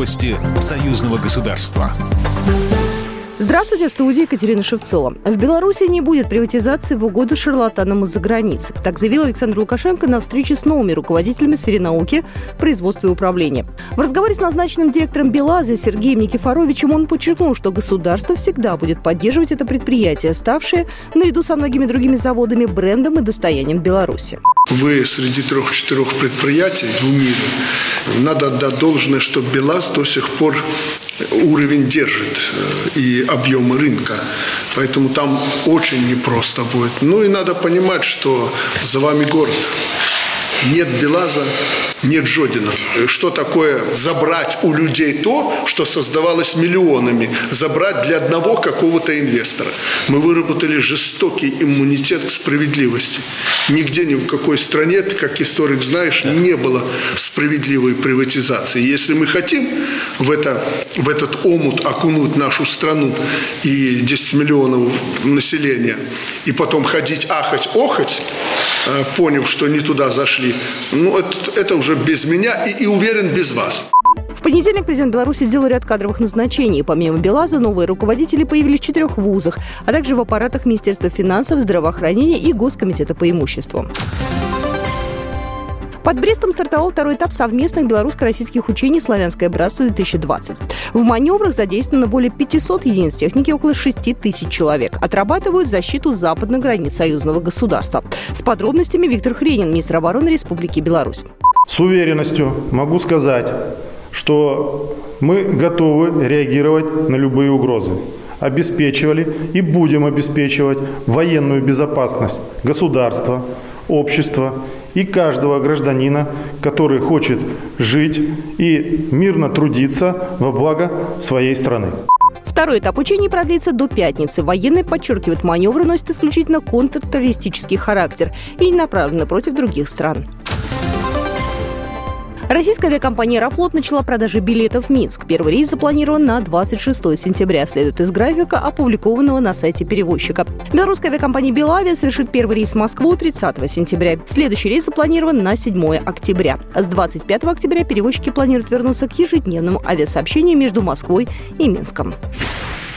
Новости союзного государства. Здравствуйте, в студии Екатерина Шевцова. В Беларуси не будет приватизации в угоду шарлатанам из-за границы. Так заявил Александр Лукашенко на встрече с новыми руководителями сферы науки, производства и управления. В разговоре с назначенным директором Белаза Сергеем Никифоровичем он подчеркнул, что государство всегда будет поддерживать это предприятие, ставшее, наряду со многими другими заводами, брендом и достоянием Беларуси. Вы среди трех-четырех предприятий в мире. Надо отдать должное, что БелАЗ до сих пор уровень держит э, и объемы рынка. Поэтому там очень непросто будет. Ну и надо понимать, что за вами город. Нет Белаза, нет Жодина. Что такое забрать у людей то, что создавалось миллионами, забрать для одного какого-то инвестора? Мы выработали жестокий иммунитет к справедливости. Нигде ни в какой стране, ты как историк знаешь, не было справедливой приватизации. Если мы хотим в, это, в этот омут окунуть нашу страну и 10 миллионов населения, и потом ходить ахать, охать, э, поняв, что не туда зашли, ну, это, это уже без меня и, и уверен, без вас. В понедельник президент Беларуси сделал ряд кадровых назначений. Помимо БелАЗа, новые руководители появились в четырех вузах, а также в аппаратах Министерства финансов, здравоохранения и Госкомитета по имуществу. Под Брестом стартовал второй этап совместных белорусско-российских учений «Славянское братство-2020». В маневрах задействовано более 500 единиц техники, около 6 тысяч человек. Отрабатывают защиту западных границ союзного государства. С подробностями Виктор Хренин, министр обороны Республики Беларусь. С уверенностью могу сказать, что мы готовы реагировать на любые угрозы обеспечивали и будем обеспечивать военную безопасность государства, общества и каждого гражданина, который хочет жить и мирно трудиться во благо своей страны. Второй этап учений продлится до пятницы. Военные подчеркивают, маневры носят исключительно контртеррористический характер и направлены против других стран. Российская авиакомпания «Аэрофлот» начала продажи билетов в Минск. Первый рейс запланирован на 26 сентября, следует из графика, опубликованного на сайте перевозчика. Белорусская авиакомпания «Белавиа» совершит первый рейс в Москву 30 сентября. Следующий рейс запланирован на 7 октября. С 25 октября перевозчики планируют вернуться к ежедневному авиасообщению между Москвой и Минском.